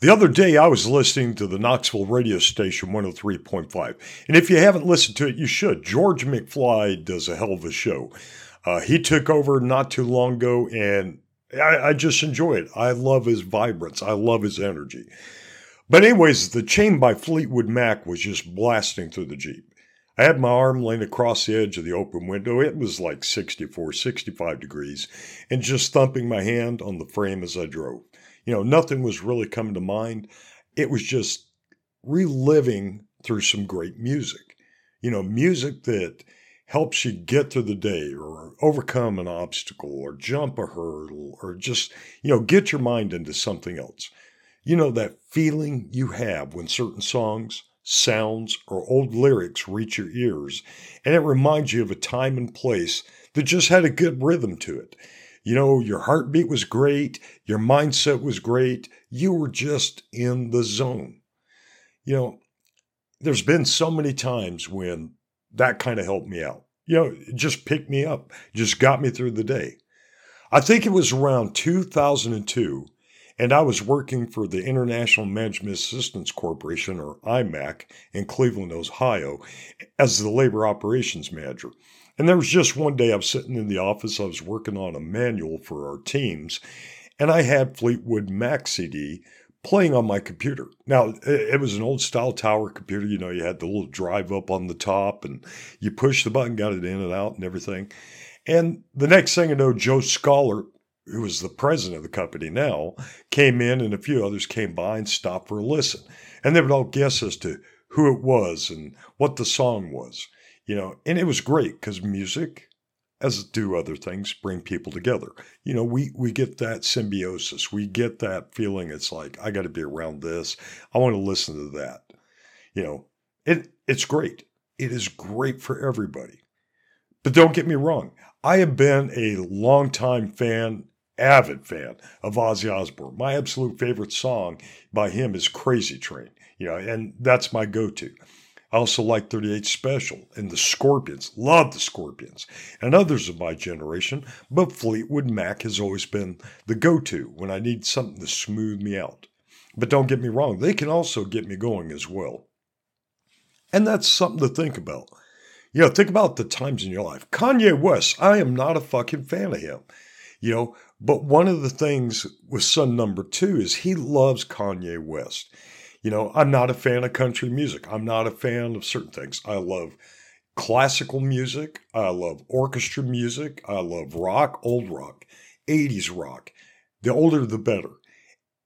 The other day, I was listening to the Knoxville radio station 103.5. And if you haven't listened to it, you should. George McFly does a hell of a show. Uh, he took over not too long ago, and I, I just enjoy it. I love his vibrance, I love his energy. But, anyways, the chain by Fleetwood Mac was just blasting through the Jeep. I had my arm laying across the edge of the open window. It was like 64, 65 degrees, and just thumping my hand on the frame as I drove. You know, nothing was really coming to mind. It was just reliving through some great music. You know, music that helps you get through the day or overcome an obstacle or jump a hurdle or just, you know, get your mind into something else. You know, that feeling you have when certain songs, sounds, or old lyrics reach your ears, and it reminds you of a time and place that just had a good rhythm to it. You know, your heartbeat was great, your mindset was great, you were just in the zone. You know, there's been so many times when that kind of helped me out. You know, just picked me up, just got me through the day. I think it was around 2002, and I was working for the International Management Assistance Corporation, or IMAC, in Cleveland, Ohio, as the labor operations manager. And there was just one day I was sitting in the office, I was working on a manual for our teams, and I had Fleetwood Mac CD playing on my computer. Now, it was an old style tower computer. You know, you had the little drive up on the top, and you push the button, got it in and out, and everything. And the next thing I know, Joe Scholar, who was the president of the company now, came in, and a few others came by and stopped for a listen. And they would all guess as to who it was and what the song was you know, and it was great because music, as do other things, bring people together. You know, we we get that symbiosis. We get that feeling. It's like I got to be around this. I want to listen to that. You know, it it's great. It is great for everybody. But don't get me wrong. I have been a longtime fan, avid fan of Ozzy Osbourne. My absolute favorite song by him is Crazy Train. You know, and that's my go-to. I also like 38 Special and the Scorpions. Love the Scorpions and others of my generation, but Fleetwood Mac has always been the go to when I need something to smooth me out. But don't get me wrong, they can also get me going as well. And that's something to think about. You know, think about the times in your life. Kanye West, I am not a fucking fan of him. You know, but one of the things with son number two is he loves Kanye West. You know, I'm not a fan of country music. I'm not a fan of certain things. I love classical music. I love orchestra music. I love rock, old rock, 80s rock. The older, the better.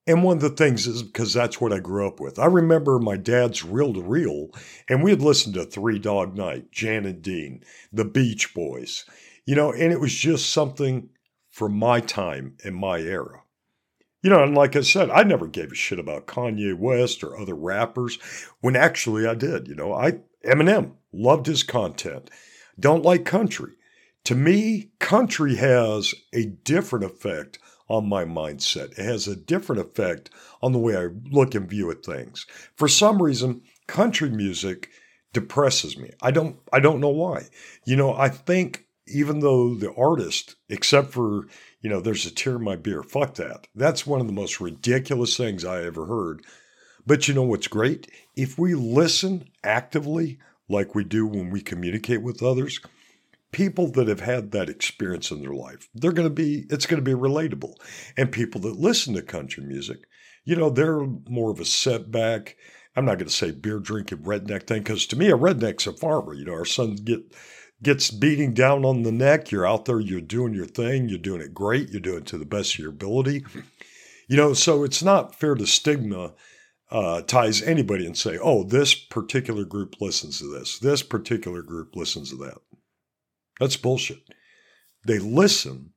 And one of the things is because that's what I grew up with. I remember my dad's reel to reel, and we had listened to Three Dog Night, Jan and Dean, the Beach Boys, you know, and it was just something from my time and my era. You know, and like I said, I never gave a shit about Kanye West or other rappers when actually I did. You know, I Eminem loved his content. Don't like country. To me, country has a different effect on my mindset. It has a different effect on the way I look and view at things. For some reason, country music depresses me. I don't I don't know why. You know, I think even though the artist, except for you know, there's a tear in my beer. Fuck that. That's one of the most ridiculous things I ever heard. But you know what's great? If we listen actively, like we do when we communicate with others, people that have had that experience in their life, they're going to be, it's going to be relatable. And people that listen to country music, you know, they're more of a setback. I'm not going to say beer drinking redneck thing because to me, a redneck's a farmer. You know, our sons get gets beating down on the neck. You're out there, you're doing your thing, you're doing it great, you're doing it to the best of your ability. You know, so it's not fair to stigma uh, ties anybody and say, oh, this particular group listens to this, this particular group listens to that. That's bullshit. They listen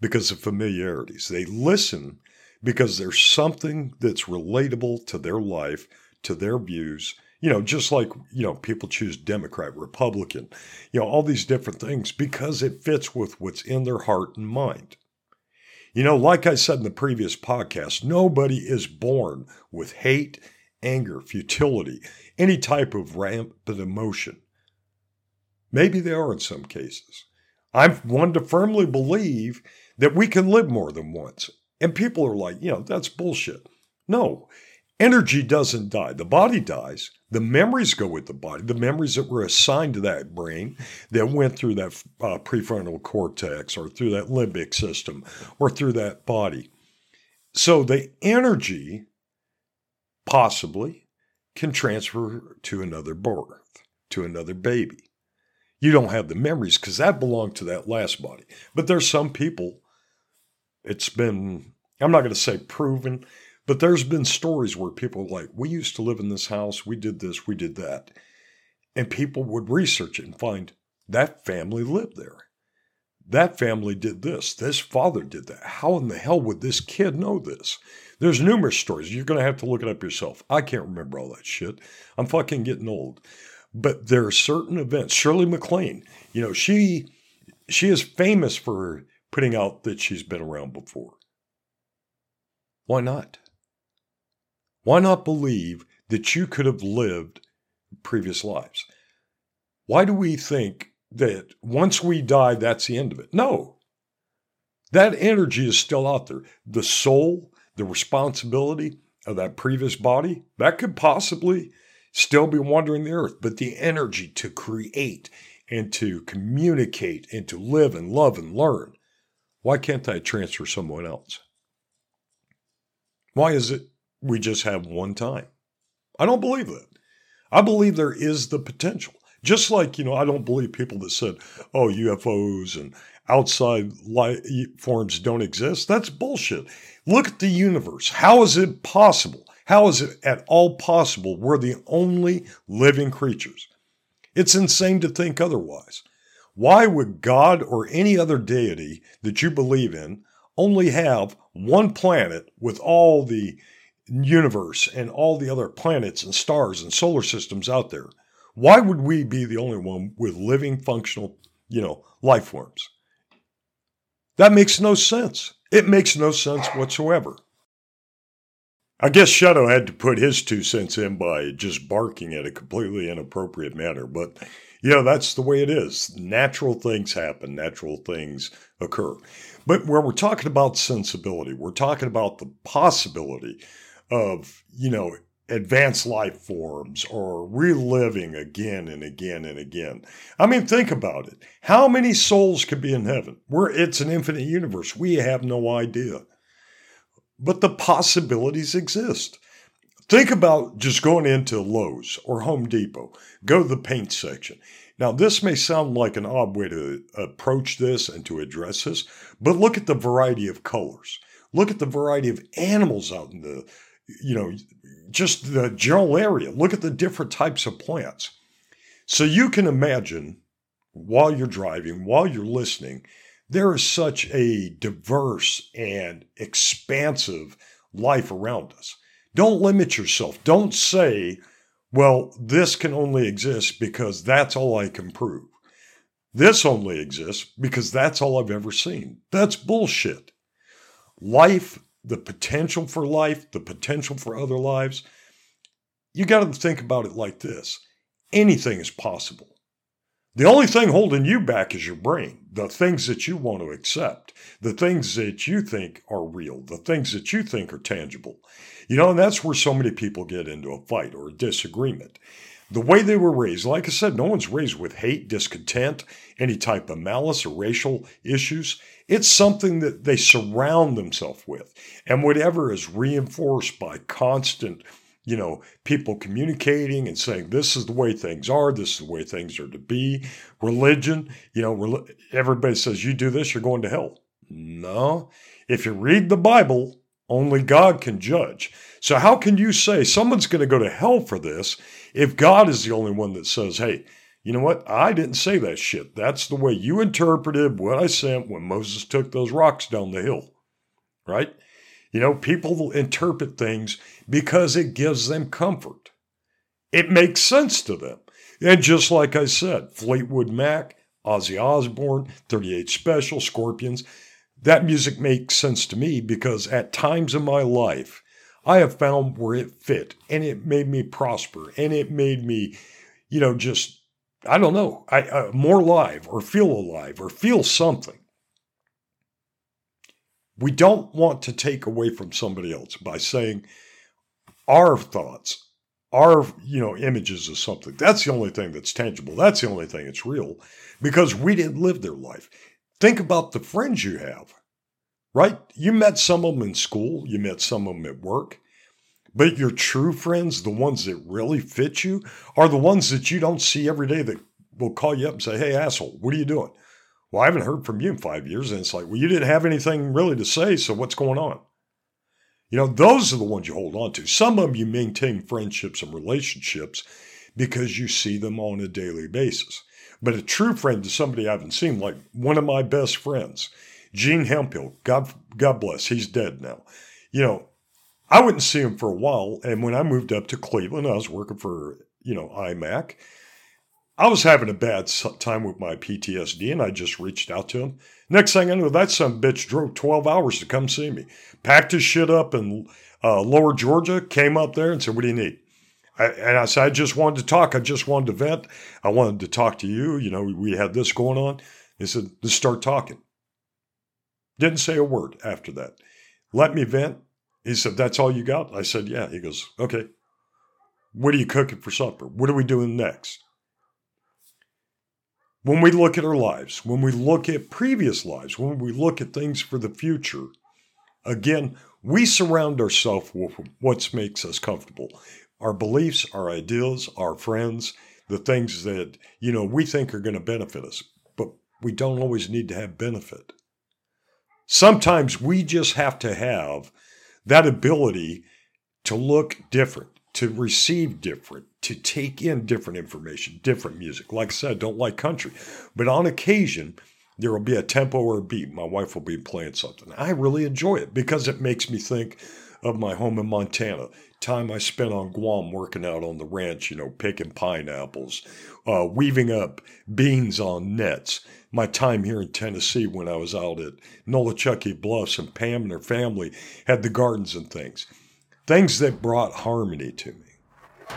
because of familiarities. They listen because there's something that's relatable to their life, to their views, you know, just like, you know, people choose Democrat, Republican, you know, all these different things because it fits with what's in their heart and mind. You know, like I said in the previous podcast, nobody is born with hate, anger, futility, any type of rampant emotion. Maybe they are in some cases. I'm one to firmly believe that we can live more than once. And people are like, you know, that's bullshit. No, energy doesn't die. The body dies. The memories go with the body. The memories that were assigned to that brain that went through that uh, prefrontal cortex or through that limbic system or through that body. So the energy possibly can transfer to another birth, to another baby. You don't have the memories because that belonged to that last body. But there's some people, it's been, I'm not going to say proven, but there's been stories where people are like, we used to live in this house, we did this, we did that. And people would research it and find that family lived there. That family did this. This father did that. How in the hell would this kid know this? There's numerous stories. You're going to have to look it up yourself. I can't remember all that shit. I'm fucking getting old. But there are certain events. Shirley MacLaine, you know, she she is famous for putting out that she's been around before. Why not? Why not believe that you could have lived previous lives? Why do we think that once we die, that's the end of it? No. That energy is still out there. The soul, the responsibility of that previous body, that could possibly still be wandering the earth, but the energy to create and to communicate and to live and love and learn, why can't that transfer someone else? Why is it we just have one time? I don't believe that. I believe there is the potential. Just like, you know, I don't believe people that said, oh, UFOs and outside life forms don't exist. That's bullshit. Look at the universe. How is it possible how is it at all possible we're the only living creatures? It's insane to think otherwise. Why would God or any other deity that you believe in only have one planet with all the universe and all the other planets and stars and solar systems out there? Why would we be the only one with living, functional, you know, life forms? That makes no sense. It makes no sense whatsoever. I guess Shadow had to put his two cents in by just barking at a completely inappropriate manner. But, you know, that's the way it is. Natural things happen, natural things occur. But where we're talking about sensibility, we're talking about the possibility of, you know, advanced life forms or reliving again and again and again. I mean, think about it. How many souls could be in heaven? Where it's an infinite universe. We have no idea but the possibilities exist. Think about just going into Lowe's or Home Depot, go to the paint section. Now, this may sound like an odd way to approach this and to address this, but look at the variety of colors. Look at the variety of animals out in the, you know, just the general area. Look at the different types of plants. So you can imagine while you're driving, while you're listening, there is such a diverse and expansive life around us. Don't limit yourself. Don't say, well, this can only exist because that's all I can prove. This only exists because that's all I've ever seen. That's bullshit. Life, the potential for life, the potential for other lives, you got to think about it like this anything is possible. The only thing holding you back is your brain, the things that you want to accept, the things that you think are real, the things that you think are tangible. You know, and that's where so many people get into a fight or a disagreement. The way they were raised, like I said, no one's raised with hate, discontent, any type of malice or racial issues. It's something that they surround themselves with. And whatever is reinforced by constant you know, people communicating and saying this is the way things are, this is the way things are to be. Religion, you know, everybody says you do this, you're going to hell. No. If you read the Bible, only God can judge. So how can you say someone's going to go to hell for this if God is the only one that says, hey, you know what? I didn't say that shit. That's the way you interpreted what I sent when Moses took those rocks down the hill, right? You know, people interpret things because it gives them comfort. It makes sense to them. And just like I said, Fleetwood Mac, Ozzy Osbourne, 38 Special, Scorpions, that music makes sense to me because at times in my life, I have found where it fit and it made me prosper and it made me, you know, just, I don't know, I, uh, more alive or feel alive or feel something. We don't want to take away from somebody else by saying, our thoughts, our you know images of something. That's the only thing that's tangible. That's the only thing that's real because we didn't live their life. Think about the friends you have, right? You met some of them in school, you met some of them at work. But your true friends, the ones that really fit you, are the ones that you don't see every day that will call you up and say, Hey, asshole, what are you doing? Well, I haven't heard from you in five years. And it's like, Well, you didn't have anything really to say. So what's going on? You know, those are the ones you hold on to. Some of them you maintain friendships and relationships because you see them on a daily basis. But a true friend is somebody I haven't seen, like one of my best friends, Gene Hemphill. God, God bless. He's dead now. You know, I wouldn't see him for a while. And when I moved up to Cleveland, I was working for, you know, IMAC. I was having a bad time with my PTSD and I just reached out to him. Next thing I know, that some bitch drove 12 hours to come see me. Packed his shit up in uh, lower Georgia, came up there and said, What do you need? I, and I said, I just wanted to talk. I just wanted to vent. I wanted to talk to you. You know, we had this going on. He said, Let's start talking. Didn't say a word after that. Let me vent. He said, That's all you got? I said, Yeah. He goes, Okay. What are you cooking for supper? What are we doing next? When we look at our lives, when we look at previous lives, when we look at things for the future, again, we surround ourselves with what makes us comfortable. Our beliefs, our ideals, our friends, the things that, you know, we think are going to benefit us, but we don't always need to have benefit. Sometimes we just have to have that ability to look different, to receive different, to take in different information, different music. Like I said, I don't like country, but on occasion, there will be a tempo or a beat. My wife will be playing something. I really enjoy it because it makes me think of my home in Montana, time I spent on Guam working out on the ranch, you know, picking pineapples, uh, weaving up beans on nets, my time here in Tennessee when I was out at Nolichucky Bluffs and Pam and her family had the gardens and things. Things that brought harmony to me.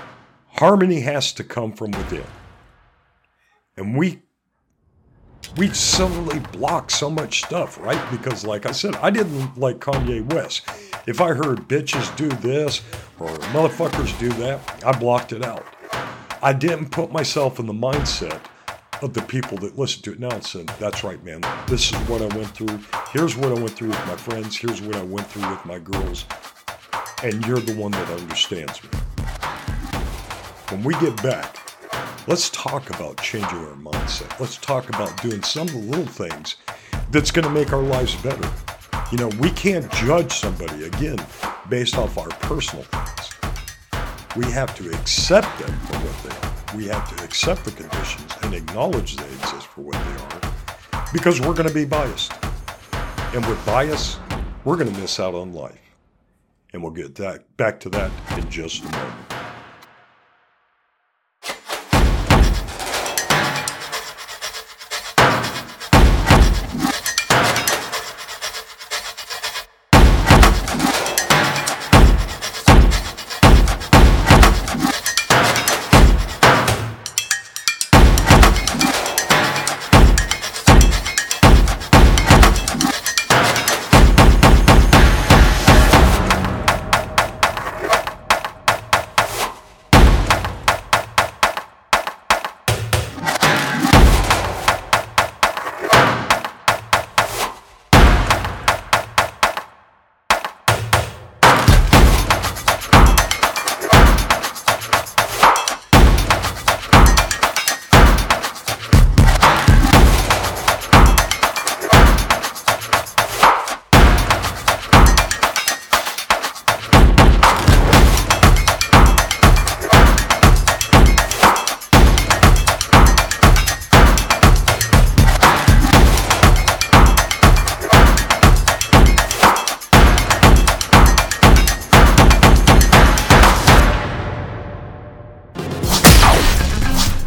Harmony has to come from within. And we we suddenly block so much stuff, right? Because like I said, I didn't like Kanye West. If I heard bitches do this or motherfuckers do that, I blocked it out. I didn't put myself in the mindset of the people that listen to it now and said, uh, that's right, man. This is what I went through. Here's what I went through with my friends. Here's what I went through with my girls. And you're the one that understands me. When we get back, let's talk about changing our mindset. Let's talk about doing some of the little things that's going to make our lives better. You know, we can't judge somebody, again, based off our personal things. We have to accept them for what they are we have to accept the conditions and acknowledge they exist for what they are because we're going to be biased. And with bias, we're going to miss out on life. And we'll get that, back to that in just a moment.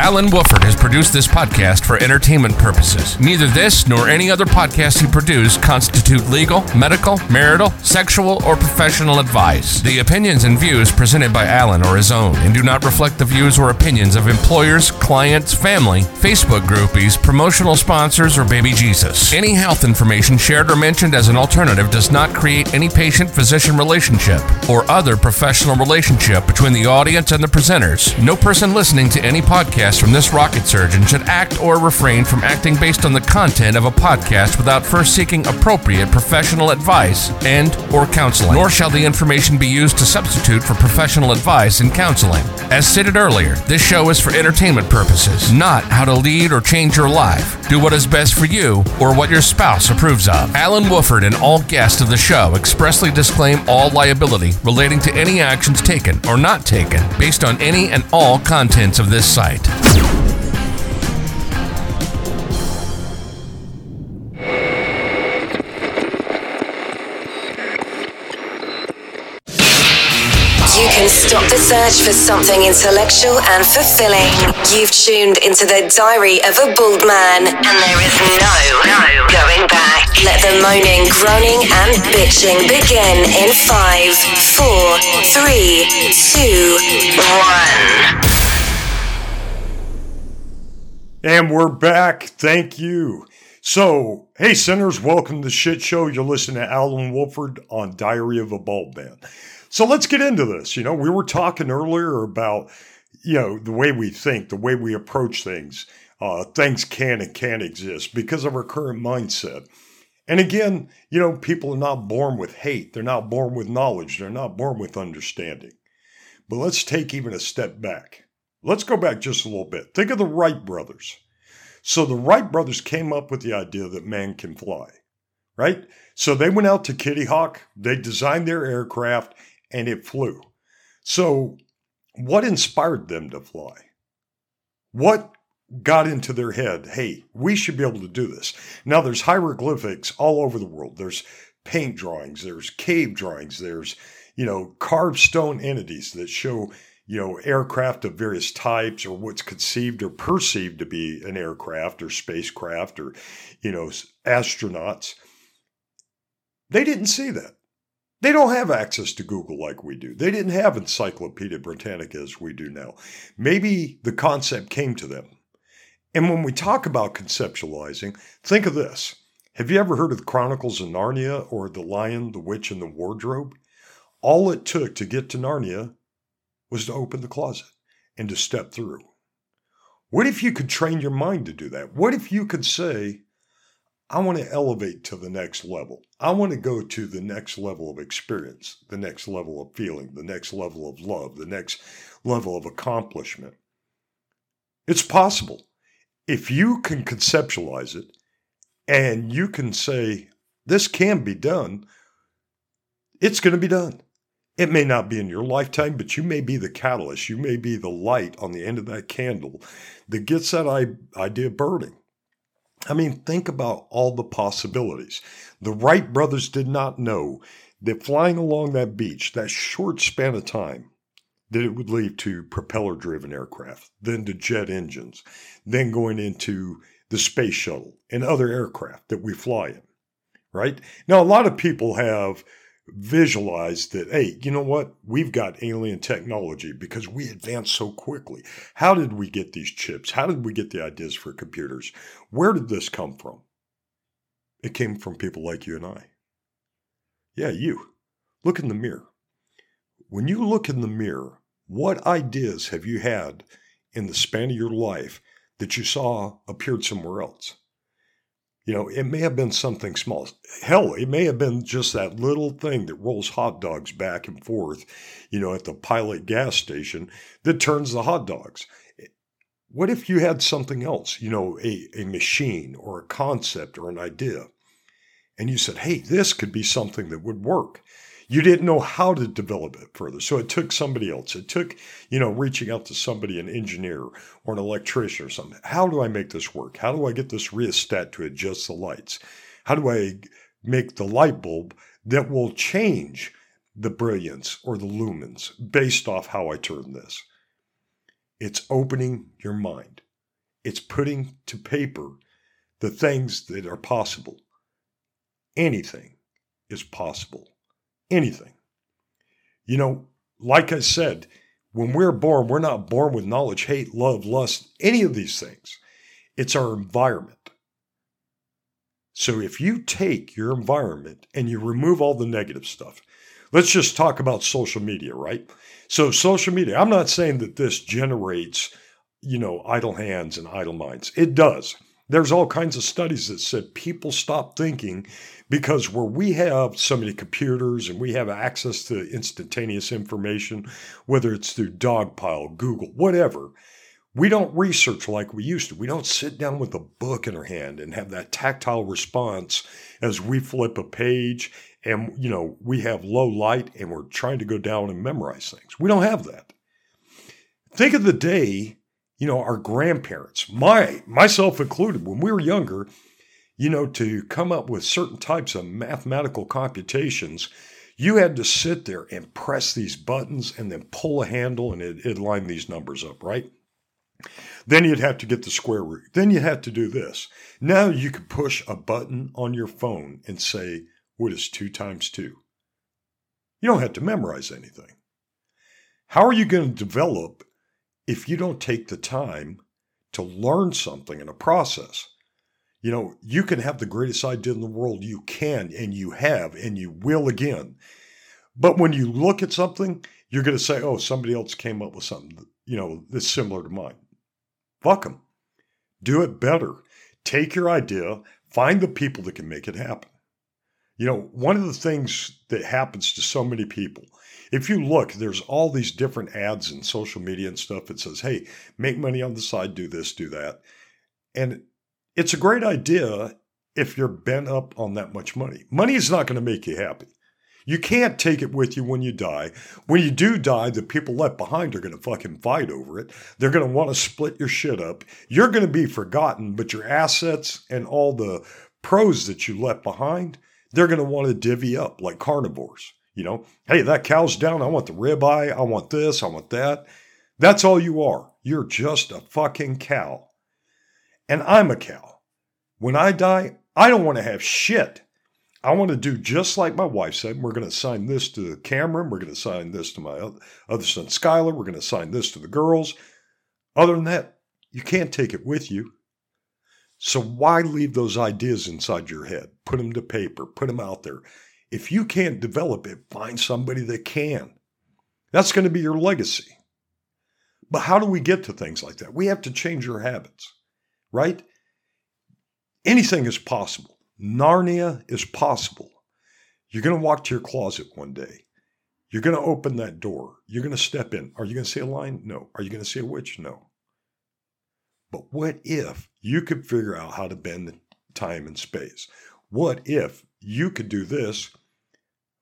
Alan Wolford has produced this podcast for entertainment purposes. Neither this nor any other podcast he produced constitute legal, medical, marital, sexual, or professional advice. The opinions and views presented by Alan are his own and do not reflect the views or opinions of employers, clients, family, Facebook groupies, promotional sponsors, or baby Jesus. Any health information shared or mentioned as an alternative does not create any patient physician relationship or other professional relationship between the audience and the presenters. No person listening to any podcast from this rocket surgeon should act or refrain from acting based on the content of a podcast without first seeking appropriate professional advice and or counseling. Nor shall the information be used to substitute for professional advice and counseling. As stated earlier, this show is for entertainment purposes, not how to lead or change your life. Do what is best for you or what your spouse approves of. Alan Wolford and all guests of the show expressly disclaim all liability relating to any actions taken or not taken based on any and all contents of this site. Stop the search for something intellectual and fulfilling. You've tuned into the diary of a bald man, and there is no, no going back. Let the moaning, groaning, and bitching begin in five, four, three, two, one. And we're back. Thank you. So, hey, sinners, welcome to shit show. You're listening to Alan Wolford on Diary of a Bald Man. So let's get into this. You know, we were talking earlier about, you know, the way we think, the way we approach things. Uh, things can and can't exist because of our current mindset. And again, you know, people are not born with hate. They're not born with knowledge. They're not born with understanding. But let's take even a step back. Let's go back just a little bit. Think of the Wright brothers. So the Wright brothers came up with the idea that man can fly, right? So they went out to Kitty Hawk, they designed their aircraft, and it flew. So, what inspired them to fly? What got into their head, hey, we should be able to do this? Now, there's hieroglyphics all over the world. There's paint drawings, there's cave drawings, there's, you know, carved stone entities that show, you know, aircraft of various types or what's conceived or perceived to be an aircraft or spacecraft or, you know, astronauts. They didn't see that. They don't have access to Google like we do. They didn't have Encyclopedia Britannica as we do now. Maybe the concept came to them. And when we talk about conceptualizing, think of this. Have you ever heard of the Chronicles of Narnia or The Lion, the Witch, and the Wardrobe? All it took to get to Narnia was to open the closet and to step through. What if you could train your mind to do that? What if you could say, I want to elevate to the next level. I want to go to the next level of experience, the next level of feeling, the next level of love, the next level of accomplishment. It's possible. If you can conceptualize it and you can say, this can be done, it's going to be done. It may not be in your lifetime, but you may be the catalyst. You may be the light on the end of that candle that gets that idea burning. I mean, think about all the possibilities. The Wright brothers did not know that flying along that beach, that short span of time, that it would lead to propeller driven aircraft, then to jet engines, then going into the space shuttle and other aircraft that we fly in, right? Now, a lot of people have visualize that, hey, you know what? We've got alien technology because we advanced so quickly. How did we get these chips? How did we get the ideas for computers? Where did this come from? It came from people like you and I. Yeah, you. Look in the mirror. When you look in the mirror, what ideas have you had in the span of your life that you saw appeared somewhere else? You know, it may have been something small. Hell, it may have been just that little thing that rolls hot dogs back and forth, you know, at the pilot gas station that turns the hot dogs. What if you had something else, you know, a, a machine or a concept or an idea, and you said, hey, this could be something that would work? You didn't know how to develop it further. So it took somebody else. It took, you know, reaching out to somebody, an engineer or an electrician or something. How do I make this work? How do I get this rheostat to adjust the lights? How do I make the light bulb that will change the brilliance or the lumens based off how I turn this? It's opening your mind. It's putting to paper the things that are possible. Anything is possible. Anything. You know, like I said, when we're born, we're not born with knowledge, hate, love, lust, any of these things. It's our environment. So if you take your environment and you remove all the negative stuff, let's just talk about social media, right? So social media, I'm not saying that this generates, you know, idle hands and idle minds. It does. There's all kinds of studies that said people stop thinking because where we have so many computers and we have access to instantaneous information, whether it's through Dogpile, Google, whatever, we don't research like we used to. We don't sit down with a book in our hand and have that tactile response as we flip a page and you know we have low light and we're trying to go down and memorize things. We don't have that. Think of the day, you know, our grandparents, my myself included, when we were younger, you know, to come up with certain types of mathematical computations, you had to sit there and press these buttons and then pull a handle and it, it line these numbers up, right? Then you'd have to get the square root. Then you had to do this. Now you could push a button on your phone and say, What is two times two? You don't have to memorize anything. How are you going to develop if you don't take the time to learn something in a process? You know, you can have the greatest idea in the world. You can, and you have, and you will again. But when you look at something, you're going to say, oh, somebody else came up with something, you know, that's similar to mine. Fuck them. Do it better. Take your idea, find the people that can make it happen. You know, one of the things that happens to so many people, if you look, there's all these different ads in social media and stuff that says, hey, make money on the side, do this, do that. And it's a great idea if you're bent up on that much money. Money is not going to make you happy. You can't take it with you when you die. When you do die, the people left behind are going to fucking fight over it. They're going to want to split your shit up. You're going to be forgotten, but your assets and all the pros that you left behind, they're going to want to divvy up like carnivores. You know, hey, that cow's down. I want the ribeye. I want this. I want that. That's all you are. You're just a fucking cow. And I'm a cow. When I die, I don't want to have shit. I want to do just like my wife said. We're going to assign this to Cameron. We're going to assign this to my other son, Skylar. We're going to assign this to the girls. Other than that, you can't take it with you. So why leave those ideas inside your head? Put them to paper, put them out there. If you can't develop it, find somebody that can. That's going to be your legacy. But how do we get to things like that? We have to change our habits, right? Anything is possible. Narnia is possible. You're going to walk to your closet one day. You're going to open that door. You're going to step in. Are you going to see a lion? No. Are you going to see a witch? No. But what if you could figure out how to bend time and space? What if you could do this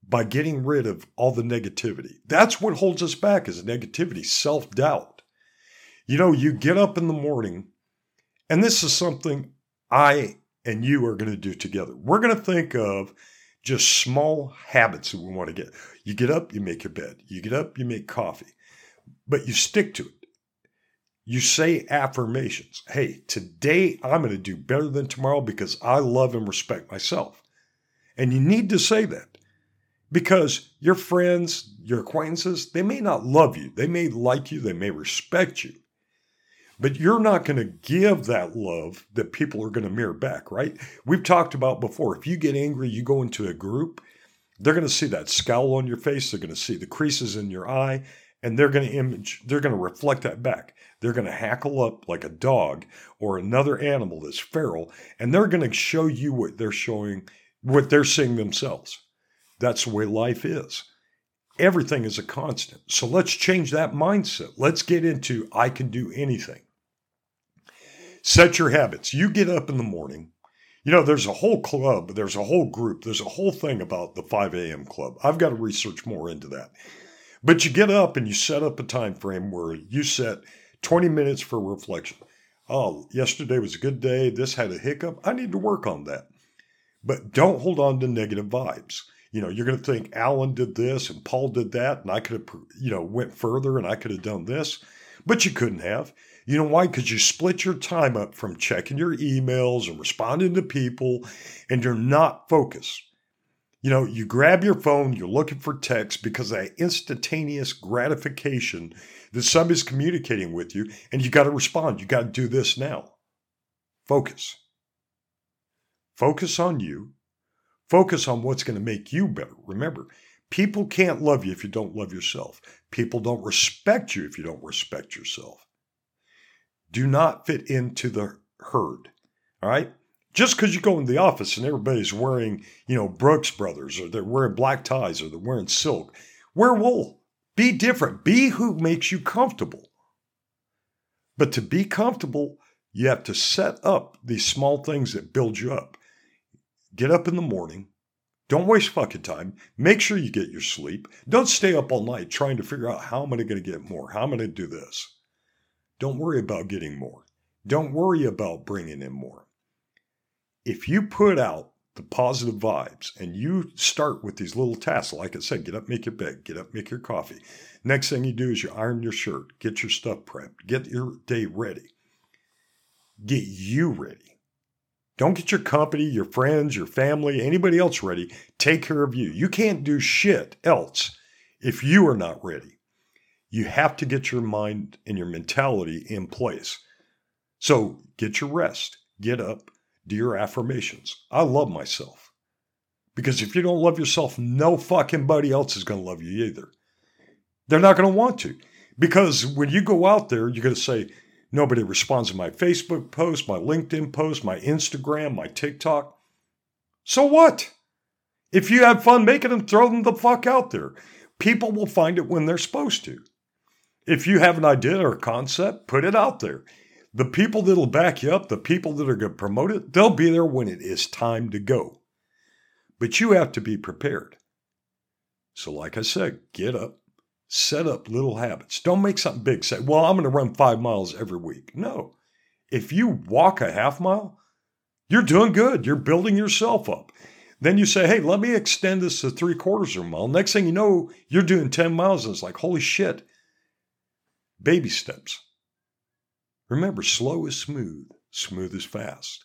by getting rid of all the negativity? That's what holds us back is negativity, self-doubt. You know, you get up in the morning, and this is something I and you are going to do together. We're going to think of just small habits that we want to get. You get up, you make your bed. You get up, you make coffee, but you stick to it. You say affirmations. Hey, today I'm going to do better than tomorrow because I love and respect myself. And you need to say that because your friends, your acquaintances, they may not love you. They may like you. They may respect you. But you're not going to give that love that people are going to mirror back, right? We've talked about before. If you get angry, you go into a group, they're going to see that scowl on your face. They're going to see the creases in your eye, and they're going to image, they're going to reflect that back. They're going to hackle up like a dog or another animal that's feral, and they're going to show you what they're showing, what they're seeing themselves. That's the way life is. Everything is a constant. So let's change that mindset. Let's get into I can do anything. Set your habits. You get up in the morning. You know, there's a whole club, there's a whole group, there's a whole thing about the 5 a.m. club. I've got to research more into that. But you get up and you set up a time frame where you set 20 minutes for reflection. Oh, yesterday was a good day. This had a hiccup. I need to work on that. But don't hold on to negative vibes you know, you're going to think Alan did this and Paul did that, and I could have, you know, went further and I could have done this. but you couldn't have. You know why? Because you split your time up from checking your emails and responding to people, and you're not focused. You know, you grab your phone, you're looking for text because that instantaneous gratification that somebody's communicating with you, and you got to respond. You got to do this now. Focus. Focus on you. Focus on what's going to make you better. Remember, people can't love you if you don't love yourself. People don't respect you if you don't respect yourself. Do not fit into the herd. All right? Just because you go in the office and everybody's wearing, you know, Brooks Brothers or they're wearing black ties or they're wearing silk, wear wool. Be different. Be who makes you comfortable. But to be comfortable, you have to set up these small things that build you up. Get up in the morning. Don't waste fucking time. Make sure you get your sleep. Don't stay up all night trying to figure out how am I going to get more? How am I going to do this? Don't worry about getting more. Don't worry about bringing in more. If you put out the positive vibes and you start with these little tasks, like I said, get up, make your bed, get up, make your coffee. Next thing you do is you iron your shirt, get your stuff prepped, get your day ready, get you ready. Don't get your company, your friends, your family, anybody else ready. Take care of you. You can't do shit else if you are not ready. You have to get your mind and your mentality in place. So get your rest, get up, do your affirmations. I love myself. Because if you don't love yourself, no fucking buddy else is going to love you either. They're not going to want to. Because when you go out there, you're going to say, nobody responds to my Facebook post, my LinkedIn post, my Instagram, my TikTok. So what? If you have fun making them, throw them the fuck out there. People will find it when they're supposed to. If you have an idea or a concept, put it out there. The people that'll back you up, the people that are going to promote it, they'll be there when it is time to go. But you have to be prepared. So, like I said, get up, set up little habits. Don't make something big. Say, well, I'm going to run five miles every week. No. If you walk a half mile, you're doing good. You're building yourself up. Then you say, hey, let me extend this to three quarters of a mile. Next thing you know, you're doing 10 miles. And it's like, holy shit. Baby steps. Remember, slow is smooth, smooth is fast.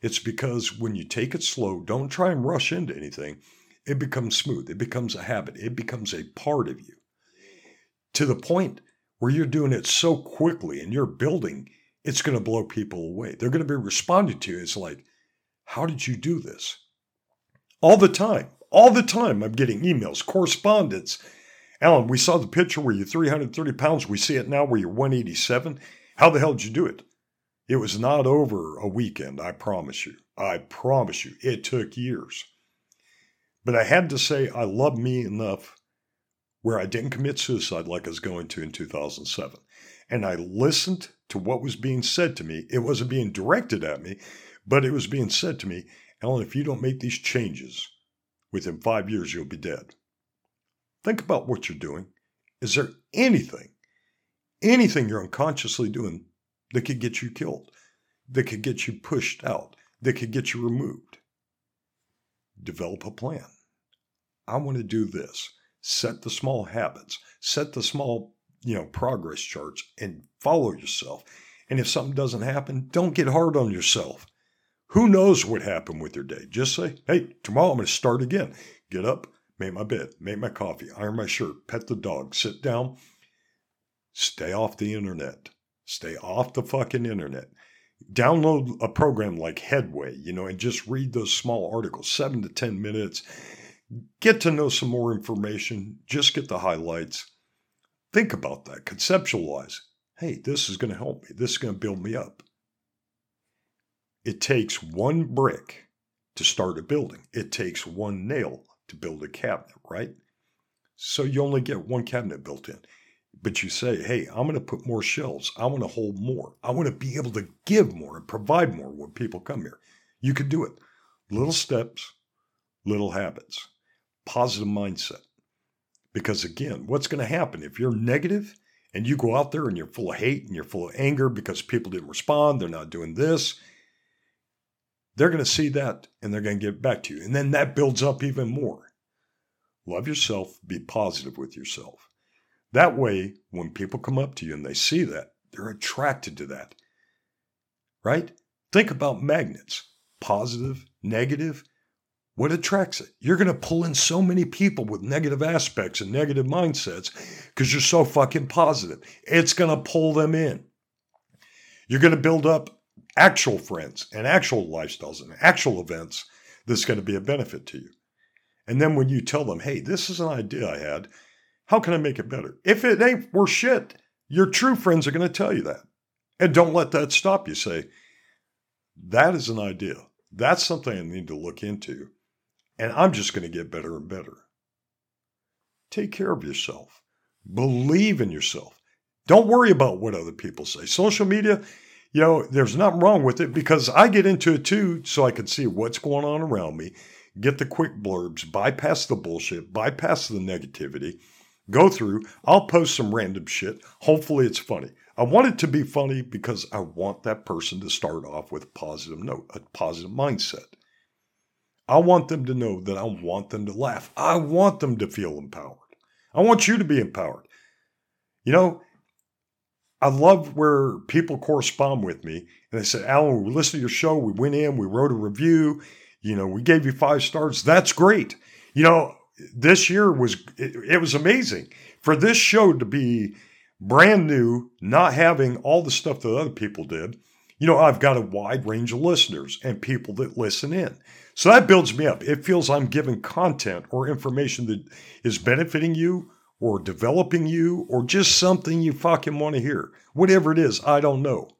It's because when you take it slow, don't try and rush into anything, it becomes smooth. It becomes a habit. It becomes a part of you to the point where you're doing it so quickly and you're building, it's going to blow people away. They're going to be responding to you. It's like, how did you do this? All the time, all the time, I'm getting emails, correspondence. Alan, we saw the picture where you're 330 pounds. We see it now where you're 187. How the hell did you do it? It was not over a weekend, I promise you. I promise you. It took years. But I had to say, I love me enough where I didn't commit suicide like I was going to in 2007. And I listened to what was being said to me. It wasn't being directed at me, but it was being said to me Alan, if you don't make these changes, within five years, you'll be dead. Think about what you're doing. Is there anything anything you're unconsciously doing that could get you killed, that could get you pushed out, that could get you removed. Develop a plan. I want to do this. Set the small habits, set the small, you know, progress charts and follow yourself. And if something doesn't happen, don't get hard on yourself. Who knows what happened with your day? Just say, hey, tomorrow I'm going to start again. Get up, make my bed, make my coffee, iron my shirt, pet the dog, sit down, Stay off the internet. Stay off the fucking internet. Download a program like Headway, you know, and just read those small articles, seven to 10 minutes. Get to know some more information. Just get the highlights. Think about that. Conceptualize. Hey, this is going to help me. This is going to build me up. It takes one brick to start a building, it takes one nail to build a cabinet, right? So you only get one cabinet built in but you say, hey, I'm going to put more shelves. I want to hold more. I want to be able to give more and provide more when people come here. You can do it. Little steps, little habits, positive mindset. Because again, what's going to happen if you're negative and you go out there and you're full of hate and you're full of anger because people didn't respond, they're not doing this, they're going to see that and they're going to get back to you. And then that builds up even more. Love yourself, be positive with yourself. That way, when people come up to you and they see that, they're attracted to that. Right? Think about magnets positive, negative. What attracts it? You're going to pull in so many people with negative aspects and negative mindsets because you're so fucking positive. It's going to pull them in. You're going to build up actual friends and actual lifestyles and actual events that's going to be a benefit to you. And then when you tell them, hey, this is an idea I had, how can I make it better? If it ain't worth shit, your true friends are going to tell you that. And don't let that stop you. Say, that is an idea. That's something I need to look into. And I'm just going to get better and better. Take care of yourself. Believe in yourself. Don't worry about what other people say. Social media, you know, there's nothing wrong with it because I get into it too so I can see what's going on around me, get the quick blurbs, bypass the bullshit, bypass the negativity, go through. I'll post some random shit. Hopefully it's funny. I want it to be funny because I want that person to start off with a positive note, a positive mindset. I want them to know that I want them to laugh. I want them to feel empowered. I want you to be empowered. You know, I love where people correspond with me and they said, Alan, we listened to your show. We went in, we wrote a review. You know, we gave you five stars. That's great. You know, this year was, it, it was amazing for this show to be brand new, not having all the stuff that other people did. You know, I've got a wide range of listeners and people that listen in. So that builds me up. It feels I'm giving content or information that is benefiting you or developing you or just something you fucking want to hear. Whatever it is, I don't know.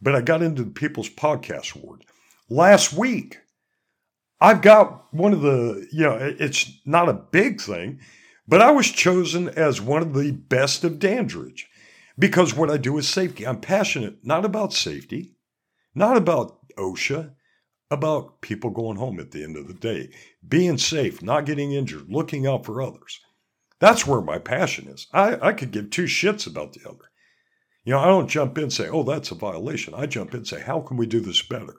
But I got into the People's Podcast Award. Last week, I've got one of the, you know, it's not a big thing, but I was chosen as one of the best of Dandridge because what I do is safety. I'm passionate not about safety, not about OSHA, about people going home at the end of the day, being safe, not getting injured, looking out for others. That's where my passion is. I, I could give two shits about the other. You know, I don't jump in and say, oh, that's a violation. I jump in and say, how can we do this better?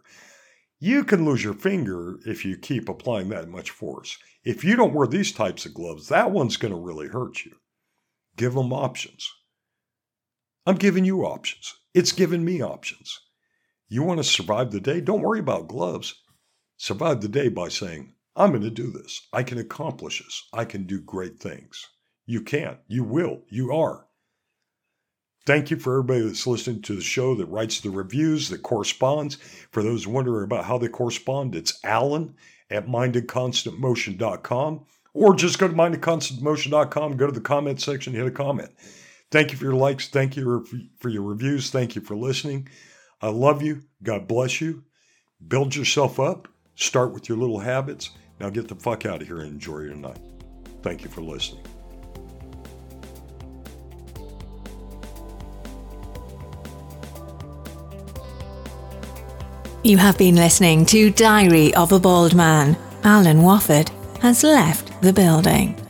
You can lose your finger if you keep applying that much force. If you don't wear these types of gloves, that one's going to really hurt you. Give them options. I'm giving you options. It's giving me options. You want to survive the day? Don't worry about gloves. Survive the day by saying, I'm going to do this. I can accomplish this. I can do great things. You can't. You will. You are. Thank you for everybody that's listening to the show that writes the reviews, that corresponds. For those wondering about how they correspond, it's Alan at mindedconstantmotion.com or just go to mindedconstantmotion.com, go to the comment section, hit a comment. Thank you for your likes. Thank you for your reviews. Thank you for listening. I love you. God bless you. Build yourself up. Start with your little habits now get the fuck out of here and enjoy your night. Thank you for listening. You have been listening to Diary of a Bald Man. Alan Wofford has left the building.